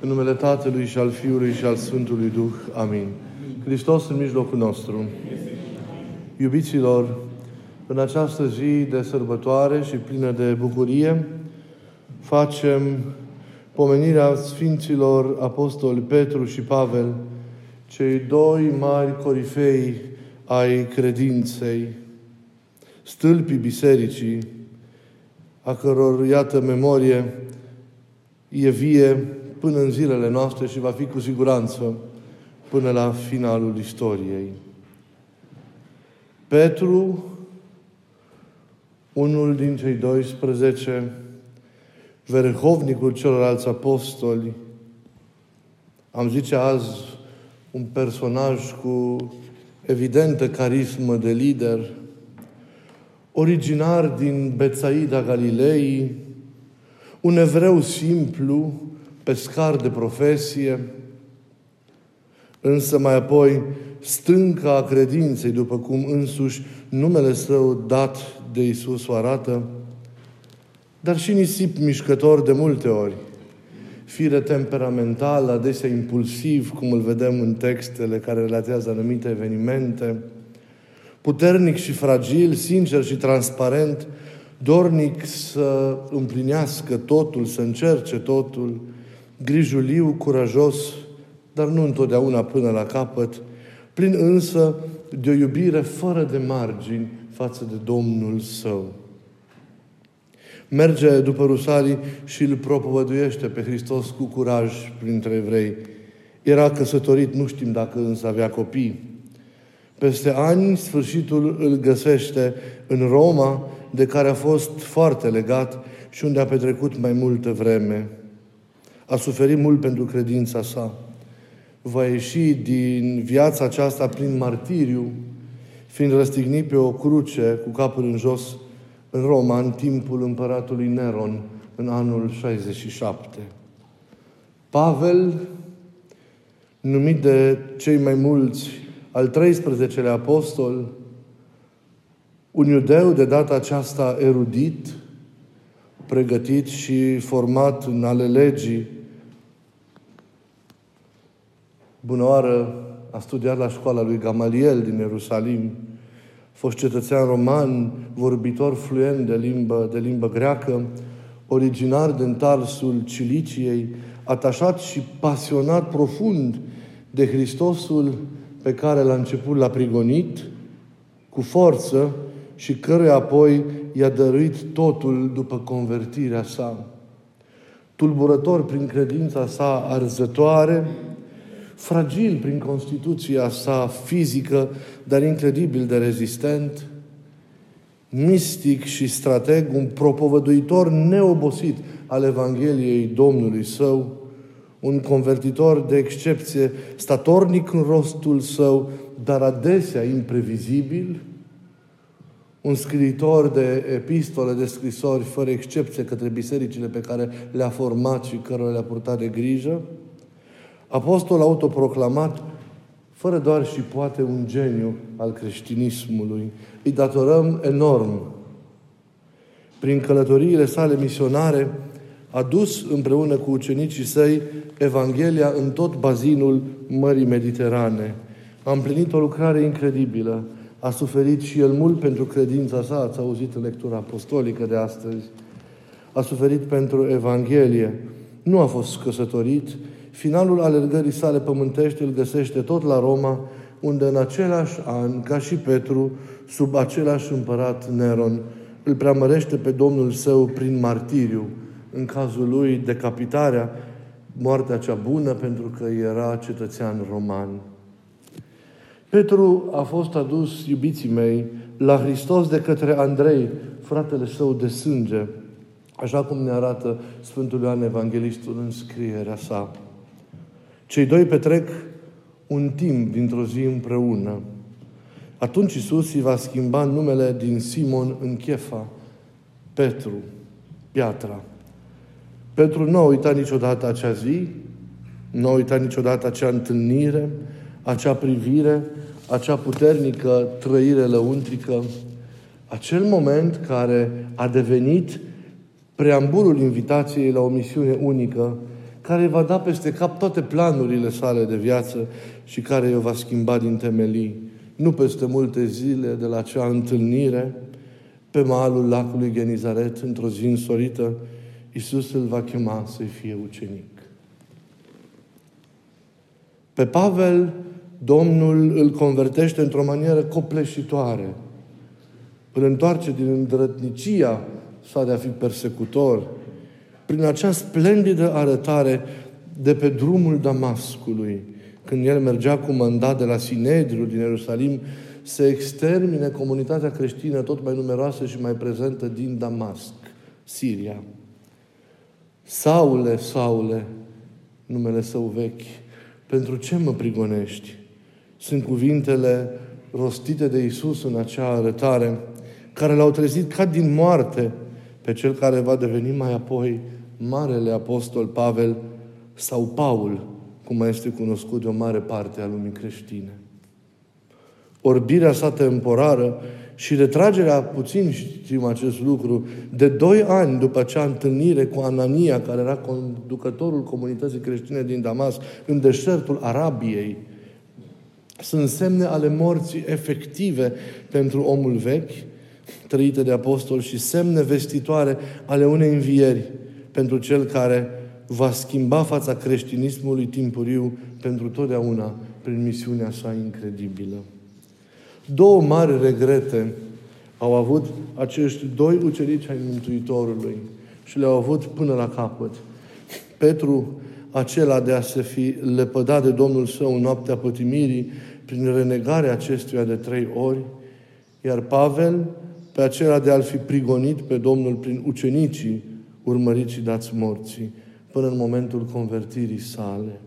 În numele Tatălui și al Fiului și al Sfântului Duh. Amin. Hristos în mijlocul nostru. Iubiților, în această zi de sărbătoare și plină de bucurie, facem pomenirea Sfinților Apostoli Petru și Pavel, cei doi mari corifei ai credinței, stâlpii bisericii, a căror, iată, memorie e vie până în zilele noastre și va fi cu siguranță până la finalul istoriei. Petru, unul din cei 12, verhovnicul celorlalți apostoli, am zice azi un personaj cu evidentă carismă de lider, originar din Betsaida Galilei, un evreu simplu, pescar de profesie, însă mai apoi stânca a credinței, după cum însuși numele său dat de Isus o arată, dar și nisip mișcător de multe ori, fire temperamental, adesea impulsiv, cum îl vedem în textele care relatează anumite evenimente, puternic și fragil, sincer și transparent, dornic să împlinească totul, să încerce totul, grijuliu, curajos, dar nu întotdeauna până la capăt, plin însă de o iubire fără de margini față de Domnul său. Merge după Rusalii și îl propovăduiește pe Hristos cu curaj printre evrei. Era căsătorit, nu știm dacă însă avea copii. Peste ani, sfârșitul îl găsește în Roma, de care a fost foarte legat și unde a petrecut mai multă vreme. A suferit mult pentru credința sa. Va ieși din viața aceasta prin martiriu, fiind răstignit pe o cruce cu capul în jos în Roma, în timpul împăratului Neron, în anul 67. Pavel, numit de cei mai mulți al 13-lea apostol, un iudeu de data aceasta erudit, pregătit și format în ale legii. Bună oară, a studiat la școala lui Gamaliel din Ierusalim, fost cetățean roman, vorbitor fluent de limbă, de limbă greacă, originar din Tarsul Ciliciei, atașat și pasionat profund de Hristosul pe care la început l-a prigonit cu forță și căruia apoi i-a dăruit totul după convertirea sa. Tulburător prin credința sa arzătoare, fragil prin constituția sa fizică, dar incredibil de rezistent, mistic și strateg, un propovăduitor neobosit al Evangheliei Domnului său, un convertitor de excepție, statornic în rostul său, dar adesea imprevizibil, un scriitor de epistole, de scrisori, fără excepție, către bisericile pe care le-a format și cărora le-a purtat de grijă, apostol autoproclamat, fără doar și poate un geniu al creștinismului. Îi datorăm enorm. Prin călătoriile sale misionare, a dus împreună cu ucenicii săi Evanghelia în tot bazinul Mării Mediterane. A împlinit o lucrare incredibilă. A suferit și el mult pentru credința sa, ați auzit în lectura apostolică de astăzi. A suferit pentru Evanghelie. Nu a fost căsătorit. Finalul alergării sale pământești îl găsește tot la Roma, unde în același an, ca și Petru, sub același împărat Neron, îl preamărește pe Domnul său prin martiriu în cazul lui decapitarea, moartea cea bună pentru că era cetățean roman. Petru a fost adus, iubiții mei, la Hristos de către Andrei, fratele său de sânge, așa cum ne arată Sfântul Ioan Evanghelistul în scrierea sa. Cei doi petrec un timp dintr-o zi împreună. Atunci Isus îi va schimba numele din Simon în Chefa, Petru, piatra. Pentru nu a uitat niciodată acea zi, nu a uitat niciodată acea întâlnire, acea privire, acea puternică trăire lăuntrică, acel moment care a devenit preambulul invitației la o misiune unică care îi va da peste cap toate planurile sale de viață și care îi va schimba din temelii. Nu peste multe zile de la acea întâlnire, pe malul lacului Genizaret, într-o zi însorită, Iisus îl va chema să-i fie ucenic. Pe Pavel, Domnul îl convertește într-o manieră copleșitoare. Îl întoarce din îndrătnicia sa de a fi persecutor, prin acea splendidă arătare de pe drumul Damascului, când el mergea cu mandat de la Sinedriu din Ierusalim să extermine comunitatea creștină tot mai numeroasă și mai prezentă din Damasc, Siria. Saule, Saule, numele său vechi, pentru ce mă prigonești? Sunt cuvintele rostite de Isus în acea arătare, care l-au trezit ca din moarte pe cel care va deveni mai apoi Marele Apostol Pavel sau Paul, cum mai este cunoscut de o mare parte a lumii creștine. Orbirea sa temporară și retragerea, puțin știm acest lucru, de doi ani după acea întâlnire cu Anania, care era conducătorul comunității creștine din Damas, în deșertul Arabiei, sunt semne ale morții efective pentru omul vechi, trăite de apostol, și semne vestitoare ale unei învieri pentru cel care va schimba fața creștinismului timpuriu pentru totdeauna prin misiunea sa incredibilă. Două mari regrete au avut acești doi ucenici ai Mântuitorului și le-au avut până la capăt. Petru, acela de a se fi lepădat de Domnul său în noaptea pătimirii prin renegarea acestuia de trei ori, iar Pavel, pe acela de a-l fi prigonit pe Domnul prin ucenicii urmăriți și dați morții, până în momentul convertirii sale.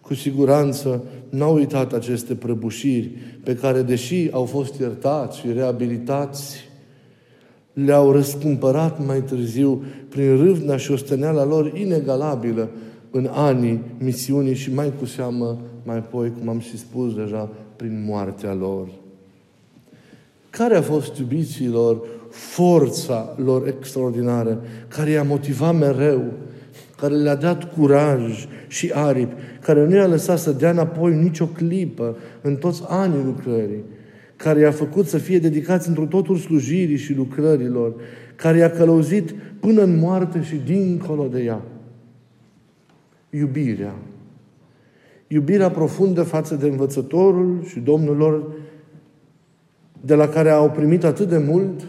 Cu siguranță n-au uitat aceste prăbușiri pe care, deși au fost iertați și reabilitați, le-au răscumpărat mai târziu prin râvna și osteneala lor inegalabilă în anii misiunii și mai cu seamă mai apoi, cum am și spus deja, prin moartea lor. Care a fost, iubiților, forța lor extraordinară, care i-a motivat mereu, care le-a dat curaj și aripi, care nu i-a lăsat să dea înapoi nicio clipă în toți anii lucrării, care i-a făcut să fie dedicați într totul slujirii și lucrărilor, care i-a călăuzit până în moarte și dincolo de ea. Iubirea. Iubirea profundă față de învățătorul și Domnul lor, de la care au primit atât de mult,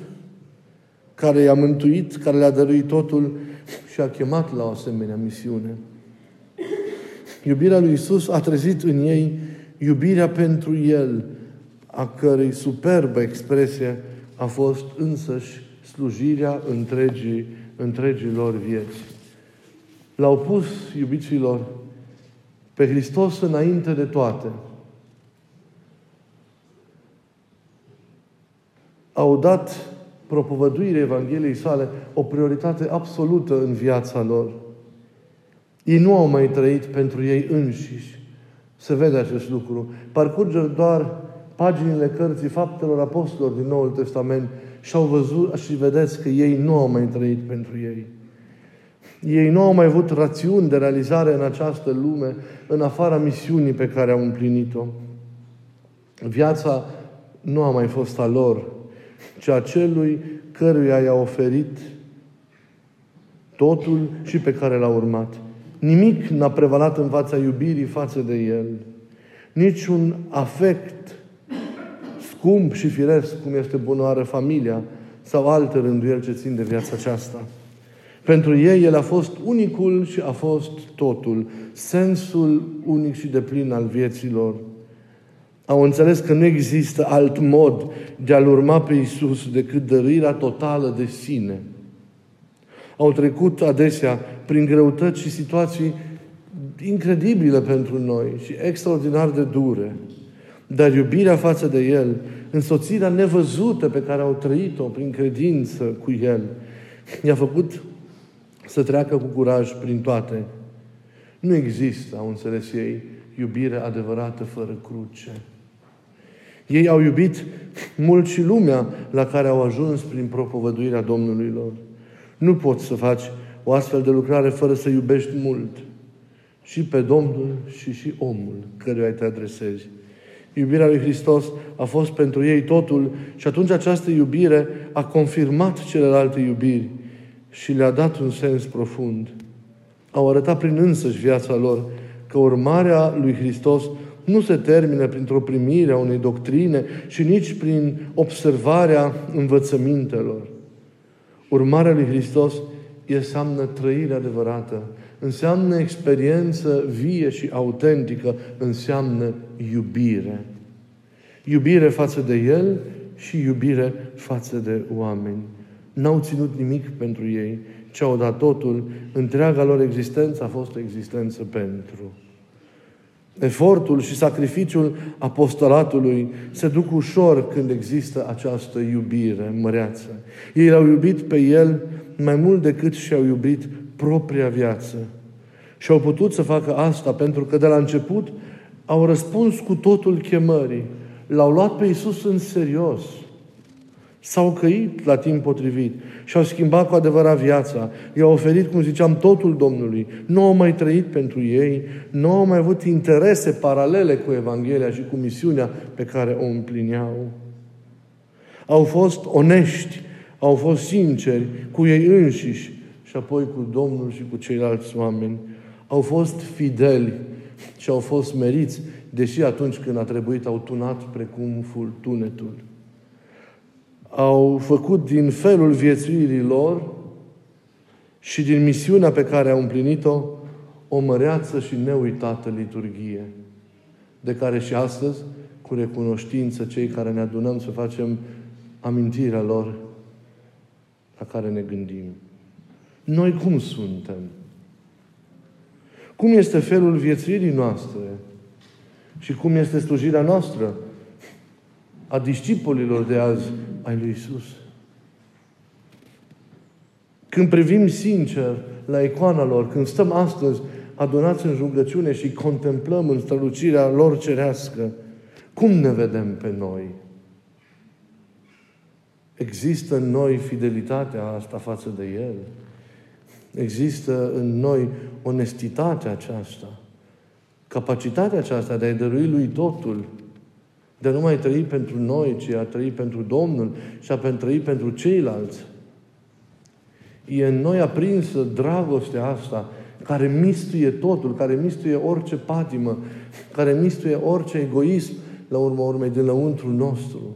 care i-a mântuit, care le-a dăruit totul și a chemat la o asemenea misiune. Iubirea lui Isus a trezit în ei iubirea pentru El, a cărei superbă expresie a fost însăși slujirea întregii, întregilor vieți. L-au pus, iubiților, pe Hristos înainte de toate. Au dat propovăduirea Evangheliei sale o prioritate absolută în viața lor. Ei nu au mai trăit pentru ei înșiși. Se vede acest lucru. Parcurge doar paginile cărții Faptelor Apostolilor din Noul Testament și au văzut și vedeți că ei nu au mai trăit pentru ei. Ei nu au mai avut rațiuni de realizare în această lume, în afara misiunii pe care au împlinit-o. Viața nu a mai fost a lor, ci a celui căruia i-a oferit totul și pe care l-a urmat. Nimic n-a prevalat în fața iubirii față de El. Niciun afect scump și firesc, cum este bunoară familia sau alte rânduieli ce țin de viața aceasta. Pentru ei, El a fost unicul și a fost totul, sensul unic și deplin al vieților. Au înțeles că nu există alt mod de a-L urma pe Isus decât dăruirea totală de sine. Au trecut adesea prin greutăți și situații incredibile pentru noi și extraordinar de dure. Dar iubirea față de El, însoțirea nevăzută pe care au trăit-o prin credință cu El, i-a făcut să treacă cu curaj prin toate. Nu există, au înțeles ei, iubire adevărată fără cruce. Ei au iubit mult și lumea la care au ajuns prin propovăduirea Domnului lor. Nu poți să faci o astfel de lucrare fără să iubești mult și pe Domnul și și omul căruia te adresezi. Iubirea lui Hristos a fost pentru ei totul și atunci această iubire a confirmat celelalte iubiri și le-a dat un sens profund. Au arătat prin însăși viața lor că urmarea lui Hristos nu se termină printr-o primire a unei doctrine și nici prin observarea învățămintelor. Urmarea lui Hristos înseamnă trăire adevărată, înseamnă experiență vie și autentică, înseamnă iubire. Iubire față de El și iubire față de oameni. N-au ținut nimic pentru ei, ce au dat totul, întreaga lor existență a fost o existență pentru. Efortul și sacrificiul apostolatului se duc ușor când există această iubire măreață. Ei l-au iubit pe El mai mult decât și-au iubit propria viață. Și au putut să facă asta pentru că de la început au răspuns cu totul chemării. L-au luat pe Iisus în serios. S-au căit la timp potrivit și au schimbat cu adevărat viața. I-au oferit, cum ziceam, totul Domnului. Nu au mai trăit pentru ei, nu au mai avut interese paralele cu Evanghelia și cu misiunea pe care o împlineau. Au fost onești, au fost sinceri cu ei înșiși și apoi cu Domnul și cu ceilalți oameni. Au fost fideli și au fost meriți, deși atunci când a trebuit au tunat precum furtunetul au făcut din felul viețuirii lor și din misiunea pe care au împlinit-o o măreață și neuitată liturghie, de care și astăzi, cu recunoștință, cei care ne adunăm să facem amintirea lor la care ne gândim. Noi cum suntem? Cum este felul viețuirii noastre? Și cum este slujirea noastră a discipolilor de azi ai lui Isus. Când privim sincer la icoana lor, când stăm astăzi adunați în rugăciune și contemplăm în strălucirea lor cerească, cum ne vedem pe noi? Există în noi fidelitatea asta față de El? Există în noi onestitatea aceasta? Capacitatea aceasta de a-i dărui Lui totul? De a nu mai trăi pentru noi, ci a trăi pentru Domnul și a trăi pentru ceilalți. E în noi aprinsă dragostea asta care mistuie totul, care mistuie orice patimă, care mistuie orice egoism la urma urmei din lăuntru nostru.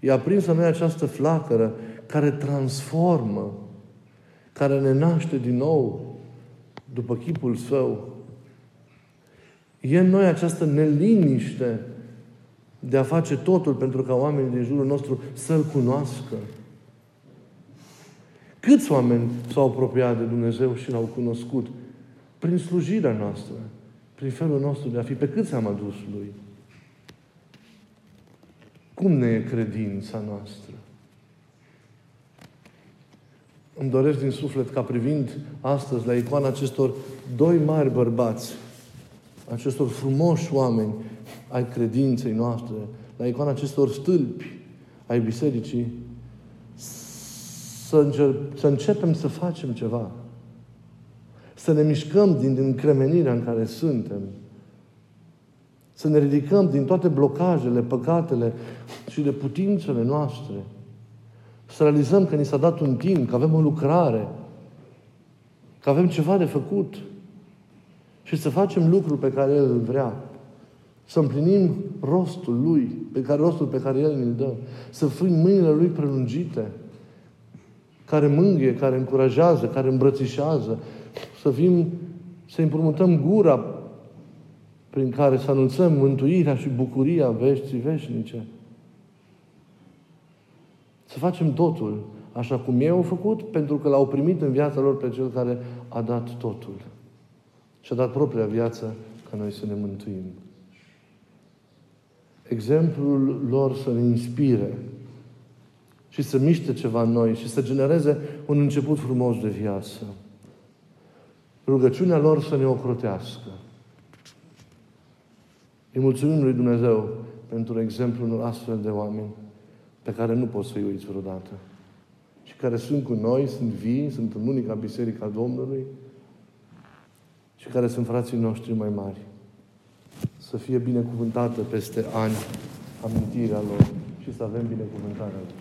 E aprinsă în noi această flacără care transformă, care ne naște din nou după chipul său. E în noi această neliniște de a face totul pentru ca oamenii din jurul nostru să-L cunoască. Câți oameni s-au apropiat de Dumnezeu și L-au cunoscut? Prin slujirea noastră, prin felul nostru de a fi. Pe câți am adus Lui? Cum ne e credința noastră? Îmi doresc din suflet ca privind astăzi la icoana acestor doi mari bărbați, acestor frumoși oameni ai credinței noastre, la icoana acestor stâlpi ai bisericii, să, încerc, să începem să facem ceva. Să ne mișcăm din, din cremenirea în care suntem. Să ne ridicăm din toate blocajele, păcatele și de putințele noastre. Să realizăm că ni s-a dat un timp, că avem o lucrare, că avem ceva de făcut și să facem lucrul pe care El îl vrea. Să împlinim rostul Lui, pe care, rostul pe care El ne-l dă. Să fim mâinile Lui prelungite, care mângâie, care încurajează, care îmbrățișează. Să fim, să împrumutăm gura prin care să anunțăm mântuirea și bucuria veștii veșnice. Să facem totul așa cum ei au făcut, pentru că l-au primit în viața lor pe Cel care a dat totul. Și a dat propria viață ca noi să ne mântuim exemplul lor să ne inspire și să miște ceva în noi și să genereze un început frumos de viață. Rugăciunea lor să ne ocrotească. Îi mulțumim lui Dumnezeu pentru exemplul unor astfel de oameni pe care nu poți să-i uiți vreodată. și care sunt cu noi, sunt vii, sunt în unica biserică a Domnului și care sunt frații noștri mai mari să fie binecuvântată peste ani amintirea lor și să avem binecuvântarea lor.